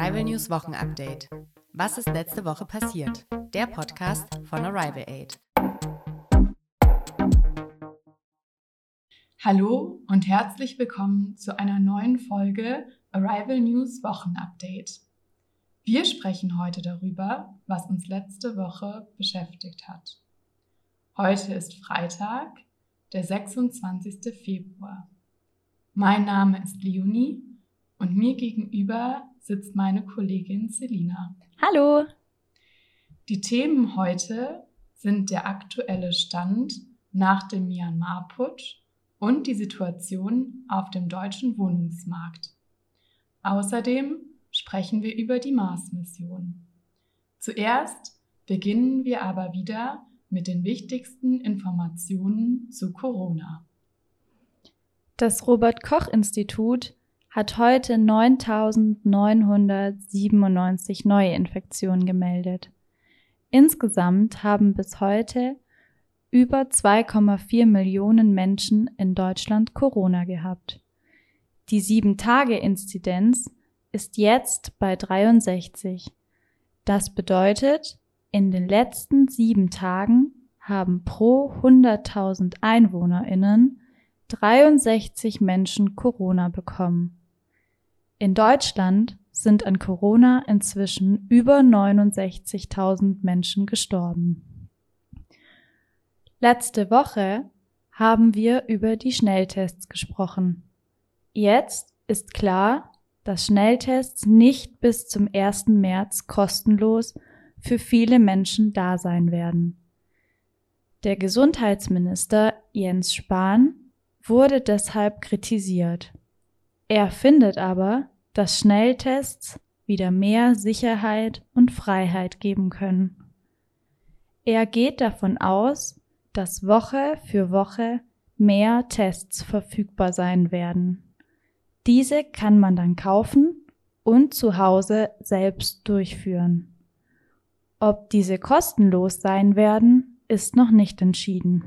Arrival News Wochenupdate. Was ist letzte Woche passiert? Der Podcast von Arrival Aid. Hallo und herzlich willkommen zu einer neuen Folge Arrival News Wochenupdate. Wir sprechen heute darüber, was uns letzte Woche beschäftigt hat. Heute ist Freitag, der 26. Februar. Mein Name ist Leonie und mir gegenüber sitzt meine Kollegin Selina. Hallo! Die Themen heute sind der aktuelle Stand nach dem Myanmar-Putsch und die Situation auf dem deutschen Wohnungsmarkt. Außerdem sprechen wir über die Mars-Mission. Zuerst beginnen wir aber wieder mit den wichtigsten Informationen zu Corona. Das Robert Koch Institut hat heute 9.997 neue Infektionen gemeldet. Insgesamt haben bis heute über 2,4 Millionen Menschen in Deutschland Corona gehabt. Die 7-Tage-Inzidenz ist jetzt bei 63. Das bedeutet, in den letzten sieben Tagen haben pro 100.000 EinwohnerInnen 63 Menschen Corona bekommen. In Deutschland sind an Corona inzwischen über 69.000 Menschen gestorben. Letzte Woche haben wir über die Schnelltests gesprochen. Jetzt ist klar, dass Schnelltests nicht bis zum 1. März kostenlos für viele Menschen da sein werden. Der Gesundheitsminister Jens Spahn wurde deshalb kritisiert. Er findet aber, dass Schnelltests wieder mehr Sicherheit und Freiheit geben können. Er geht davon aus, dass Woche für Woche mehr Tests verfügbar sein werden. Diese kann man dann kaufen und zu Hause selbst durchführen. Ob diese kostenlos sein werden, ist noch nicht entschieden.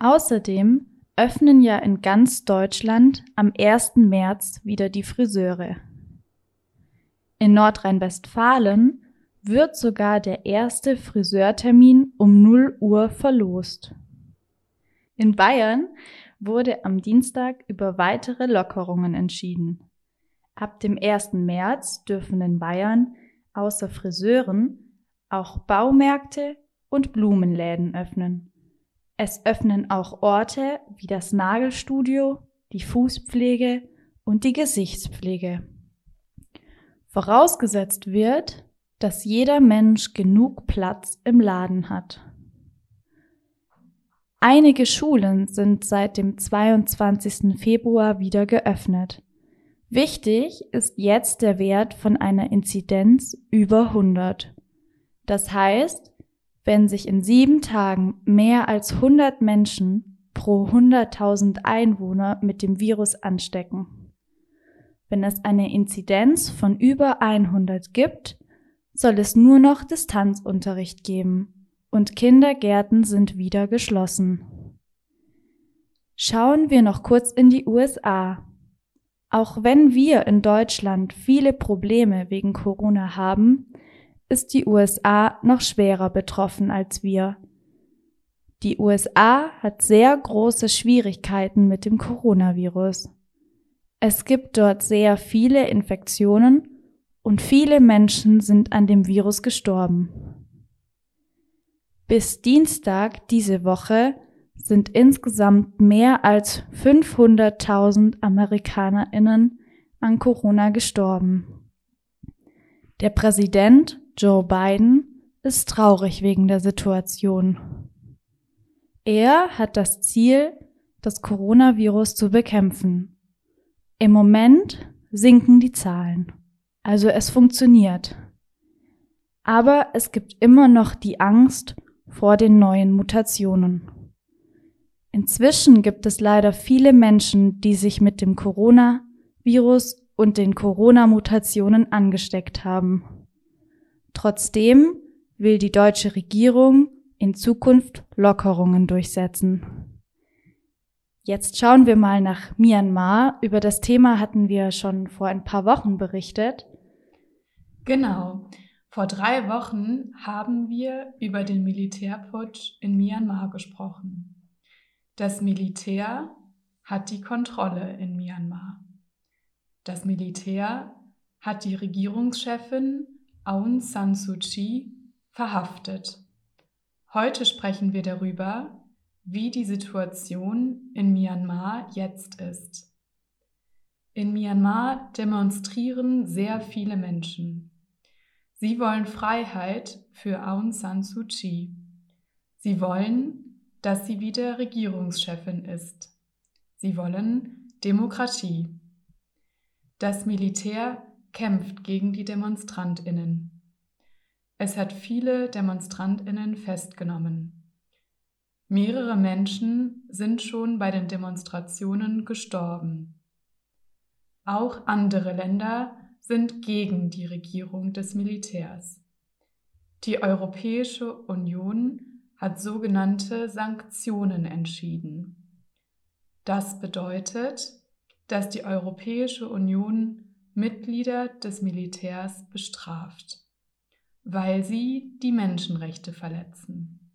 Außerdem öffnen ja in ganz Deutschland am 1. März wieder die Friseure. In Nordrhein-Westfalen wird sogar der erste Friseurtermin um 0 Uhr verlost. In Bayern wurde am Dienstag über weitere Lockerungen entschieden. Ab dem 1. März dürfen in Bayern außer Friseuren auch Baumärkte und Blumenläden öffnen. Es öffnen auch Orte wie das Nagelstudio, die Fußpflege und die Gesichtspflege. Vorausgesetzt wird, dass jeder Mensch genug Platz im Laden hat. Einige Schulen sind seit dem 22. Februar wieder geöffnet. Wichtig ist jetzt der Wert von einer Inzidenz über 100. Das heißt, wenn sich in sieben Tagen mehr als 100 Menschen pro 100.000 Einwohner mit dem Virus anstecken. Wenn es eine Inzidenz von über 100 gibt, soll es nur noch Distanzunterricht geben und Kindergärten sind wieder geschlossen. Schauen wir noch kurz in die USA. Auch wenn wir in Deutschland viele Probleme wegen Corona haben, ist die USA noch schwerer betroffen als wir. Die USA hat sehr große Schwierigkeiten mit dem Coronavirus. Es gibt dort sehr viele Infektionen und viele Menschen sind an dem Virus gestorben. Bis Dienstag diese Woche sind insgesamt mehr als 500.000 Amerikanerinnen an Corona gestorben. Der Präsident Joe Biden ist traurig wegen der Situation. Er hat das Ziel, das Coronavirus zu bekämpfen. Im Moment sinken die Zahlen. Also es funktioniert. Aber es gibt immer noch die Angst vor den neuen Mutationen. Inzwischen gibt es leider viele Menschen, die sich mit dem Coronavirus und den Corona-Mutationen angesteckt haben. Trotzdem will die deutsche Regierung in Zukunft Lockerungen durchsetzen. Jetzt schauen wir mal nach Myanmar. Über das Thema hatten wir schon vor ein paar Wochen berichtet. Genau. Vor drei Wochen haben wir über den Militärputsch in Myanmar gesprochen. Das Militär hat die Kontrolle in Myanmar. Das Militär hat die Regierungschefin Aung San Suu Kyi verhaftet. Heute sprechen wir darüber, wie die Situation in Myanmar jetzt ist. In Myanmar demonstrieren sehr viele Menschen. Sie wollen Freiheit für Aung San Suu Kyi. Sie wollen, dass sie wieder Regierungschefin ist. Sie wollen Demokratie. Das Militär kämpft gegen die Demonstrantinnen. Es hat viele Demonstrantinnen festgenommen. Mehrere Menschen sind schon bei den Demonstrationen gestorben. Auch andere Länder sind gegen die Regierung des Militärs. Die Europäische Union hat sogenannte Sanktionen entschieden. Das bedeutet, dass die Europäische Union Mitglieder des Militärs bestraft, weil sie die Menschenrechte verletzen.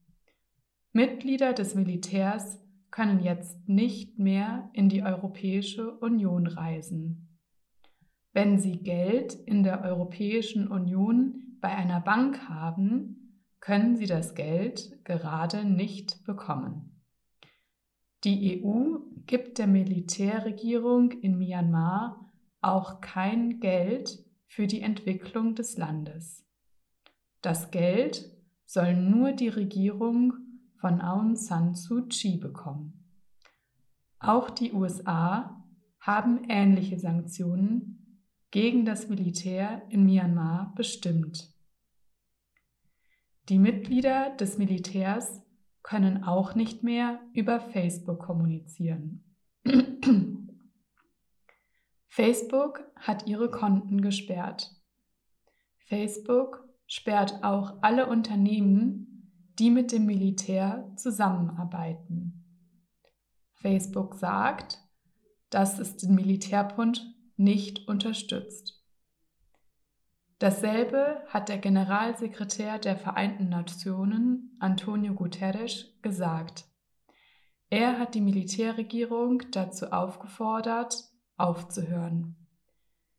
Mitglieder des Militärs können jetzt nicht mehr in die Europäische Union reisen. Wenn sie Geld in der Europäischen Union bei einer Bank haben, können sie das Geld gerade nicht bekommen. Die EU gibt der Militärregierung in Myanmar auch kein Geld für die Entwicklung des Landes. Das Geld soll nur die Regierung von Aung San Suu Kyi bekommen. Auch die USA haben ähnliche Sanktionen gegen das Militär in Myanmar bestimmt. Die Mitglieder des Militärs können auch nicht mehr über Facebook kommunizieren. Facebook hat ihre Konten gesperrt. Facebook sperrt auch alle Unternehmen, die mit dem Militär zusammenarbeiten. Facebook sagt, dass es den Militärbund nicht unterstützt. Dasselbe hat der Generalsekretär der Vereinten Nationen, Antonio Guterres, gesagt. Er hat die Militärregierung dazu aufgefordert, aufzuhören.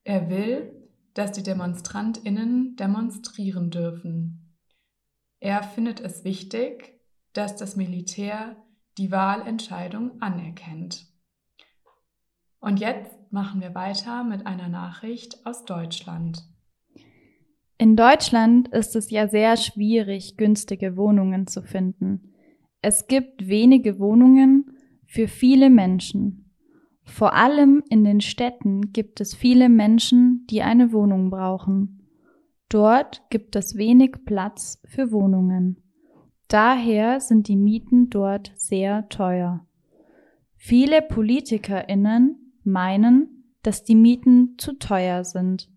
Er will, dass die Demonstrantinnen demonstrieren dürfen. Er findet es wichtig, dass das Militär die Wahlentscheidung anerkennt. Und jetzt machen wir weiter mit einer Nachricht aus Deutschland. In Deutschland ist es ja sehr schwierig, günstige Wohnungen zu finden. Es gibt wenige Wohnungen für viele Menschen. Vor allem in den Städten gibt es viele Menschen, die eine Wohnung brauchen. Dort gibt es wenig Platz für Wohnungen. Daher sind die Mieten dort sehr teuer. Viele Politikerinnen meinen, dass die Mieten zu teuer sind.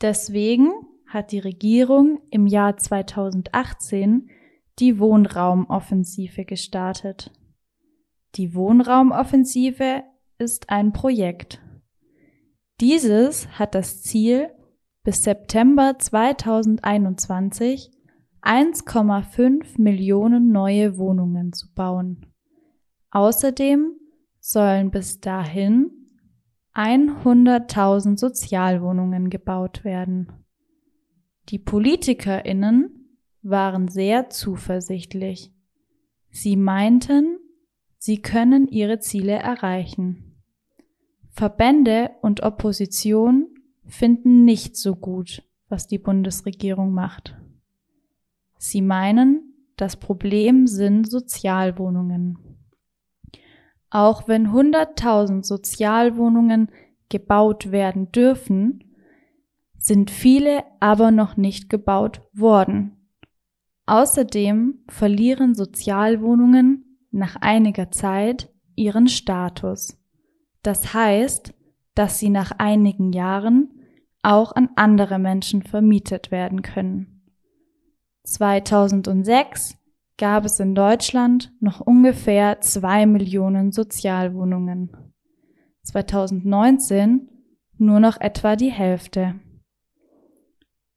Deswegen hat die Regierung im Jahr 2018 die Wohnraumoffensive gestartet. Die Wohnraumoffensive ist ein Projekt. Dieses hat das Ziel, bis September 2021 1,5 Millionen neue Wohnungen zu bauen. Außerdem sollen bis dahin 100.000 Sozialwohnungen gebaut werden. Die Politikerinnen waren sehr zuversichtlich. Sie meinten, sie können ihre Ziele erreichen. Verbände und Opposition finden nicht so gut, was die Bundesregierung macht. Sie meinen, das Problem sind Sozialwohnungen. Auch wenn 100.000 Sozialwohnungen gebaut werden dürfen, sind viele aber noch nicht gebaut worden. Außerdem verlieren Sozialwohnungen nach einiger Zeit ihren Status. Das heißt, dass sie nach einigen Jahren auch an andere Menschen vermietet werden können. 2006 gab es in Deutschland noch ungefähr zwei Millionen Sozialwohnungen. 2019 nur noch etwa die Hälfte.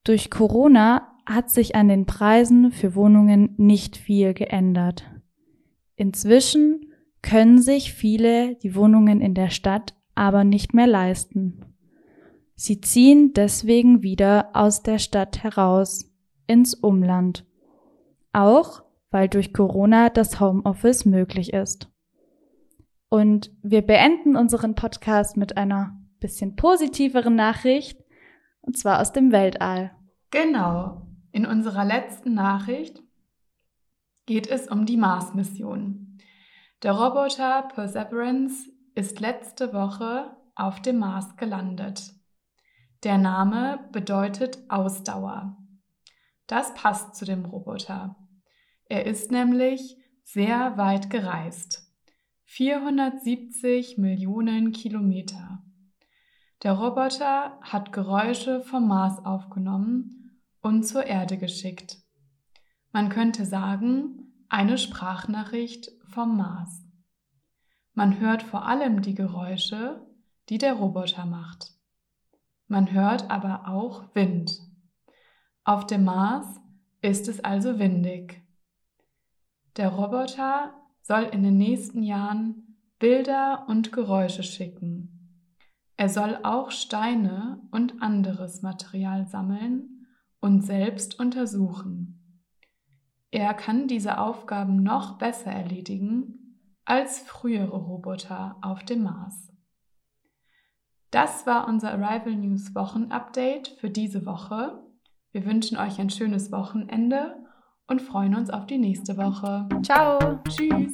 Durch Corona hat sich an den Preisen für Wohnungen nicht viel geändert. Inzwischen können sich viele die Wohnungen in der Stadt aber nicht mehr leisten. Sie ziehen deswegen wieder aus der Stadt heraus ins Umland. Auch weil durch Corona das Homeoffice möglich ist. Und wir beenden unseren Podcast mit einer bisschen positiveren Nachricht, und zwar aus dem Weltall. Genau. In unserer letzten Nachricht geht es um die Mars-Mission. Der Roboter Perseverance ist letzte Woche auf dem Mars gelandet. Der Name bedeutet Ausdauer. Das passt zu dem Roboter. Er ist nämlich sehr weit gereist. 470 Millionen Kilometer. Der Roboter hat Geräusche vom Mars aufgenommen und zur Erde geschickt. Man könnte sagen, eine Sprachnachricht vom Mars. Man hört vor allem die Geräusche, die der Roboter macht. Man hört aber auch Wind. Auf dem Mars ist es also windig. Der Roboter soll in den nächsten Jahren Bilder und Geräusche schicken. Er soll auch Steine und anderes Material sammeln und selbst untersuchen. Er kann diese Aufgaben noch besser erledigen als frühere Roboter auf dem Mars. Das war unser Arrival News Wochenupdate für diese Woche. Wir wünschen euch ein schönes Wochenende und freuen uns auf die nächste Woche. Ciao. Tschüss.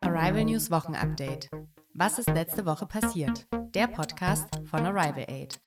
Arrival News Wochenupdate. Was ist letzte Woche passiert? Der Podcast von Arrival Aid.